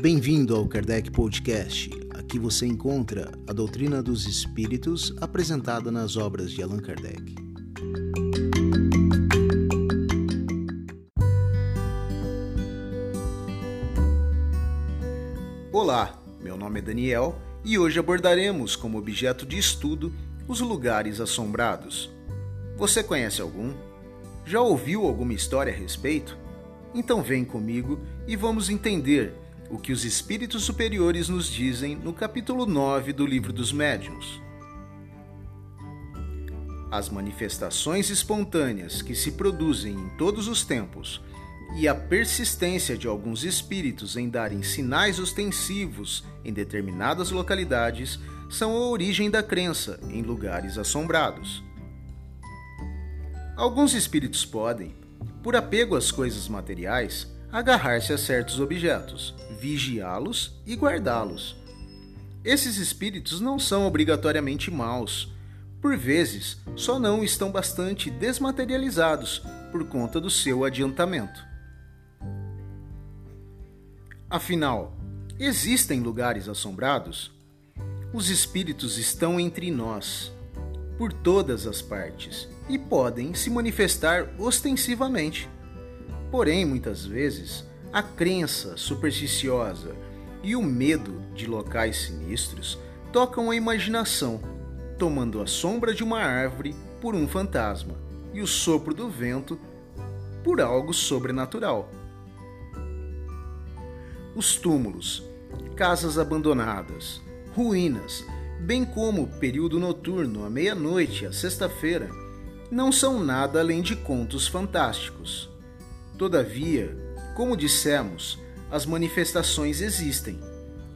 Bem-vindo ao Kardec Podcast. Aqui você encontra a doutrina dos espíritos apresentada nas obras de Allan Kardec. Olá, meu nome é Daniel e hoje abordaremos como objeto de estudo os lugares assombrados. Você conhece algum? Já ouviu alguma história a respeito? Então vem comigo e vamos entender o que os espíritos superiores nos dizem no capítulo 9 do Livro dos Médiuns. As manifestações espontâneas que se produzem em todos os tempos e a persistência de alguns espíritos em darem sinais ostensivos em determinadas localidades são a origem da crença em lugares assombrados. Alguns espíritos podem, por apego às coisas materiais, agarrar-se a certos objetos, vigiá-los e guardá-los. Esses espíritos não são obrigatoriamente maus. Por vezes, só não estão bastante desmaterializados por conta do seu adiantamento. Afinal, existem lugares assombrados? Os espíritos estão entre nós, por todas as partes, e podem se manifestar ostensivamente. Porém, muitas vezes, a crença supersticiosa e o medo de locais sinistros tocam a imaginação, tomando a sombra de uma árvore por um fantasma e o sopro do vento por algo sobrenatural. Os túmulos, casas abandonadas, ruínas, bem como o período noturno à meia-noite à sexta-feira, não são nada além de contos fantásticos. Todavia, como dissemos, as manifestações existem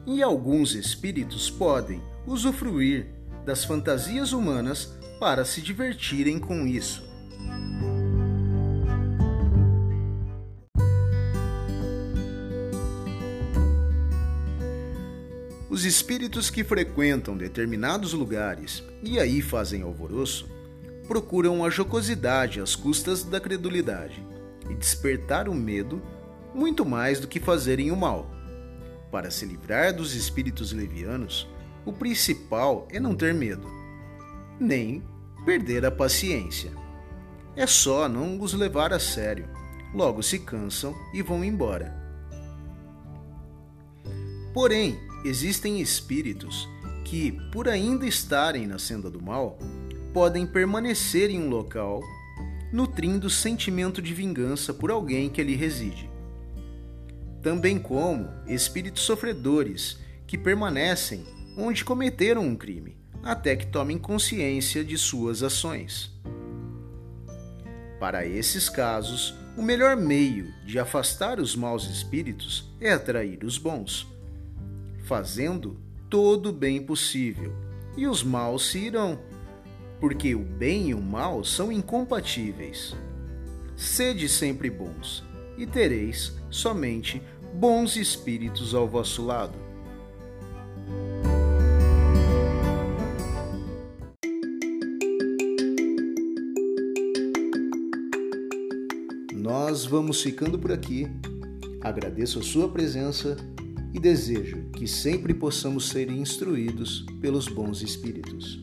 e alguns espíritos podem usufruir das fantasias humanas para se divertirem com isso. Os espíritos que frequentam determinados lugares e aí fazem alvoroço procuram a jocosidade às custas da credulidade e despertar o medo muito mais do que fazerem o mal. Para se livrar dos espíritos levianos, o principal é não ter medo, nem perder a paciência. É só não os levar a sério, logo se cansam e vão embora. Porém, existem espíritos que, por ainda estarem na senda do mal, podem permanecer em um local nutrindo sentimento de vingança por alguém que ali reside. Também como espíritos sofredores que permanecem onde cometeram um crime, até que tomem consciência de suas ações. Para esses casos, o melhor meio de afastar os maus espíritos é atrair os bons, fazendo todo o bem possível, e os maus se irão porque o bem e o mal são incompatíveis. Sede sempre bons, e tereis somente bons espíritos ao vosso lado. Nós vamos ficando por aqui. Agradeço a sua presença e desejo que sempre possamos ser instruídos pelos bons espíritos.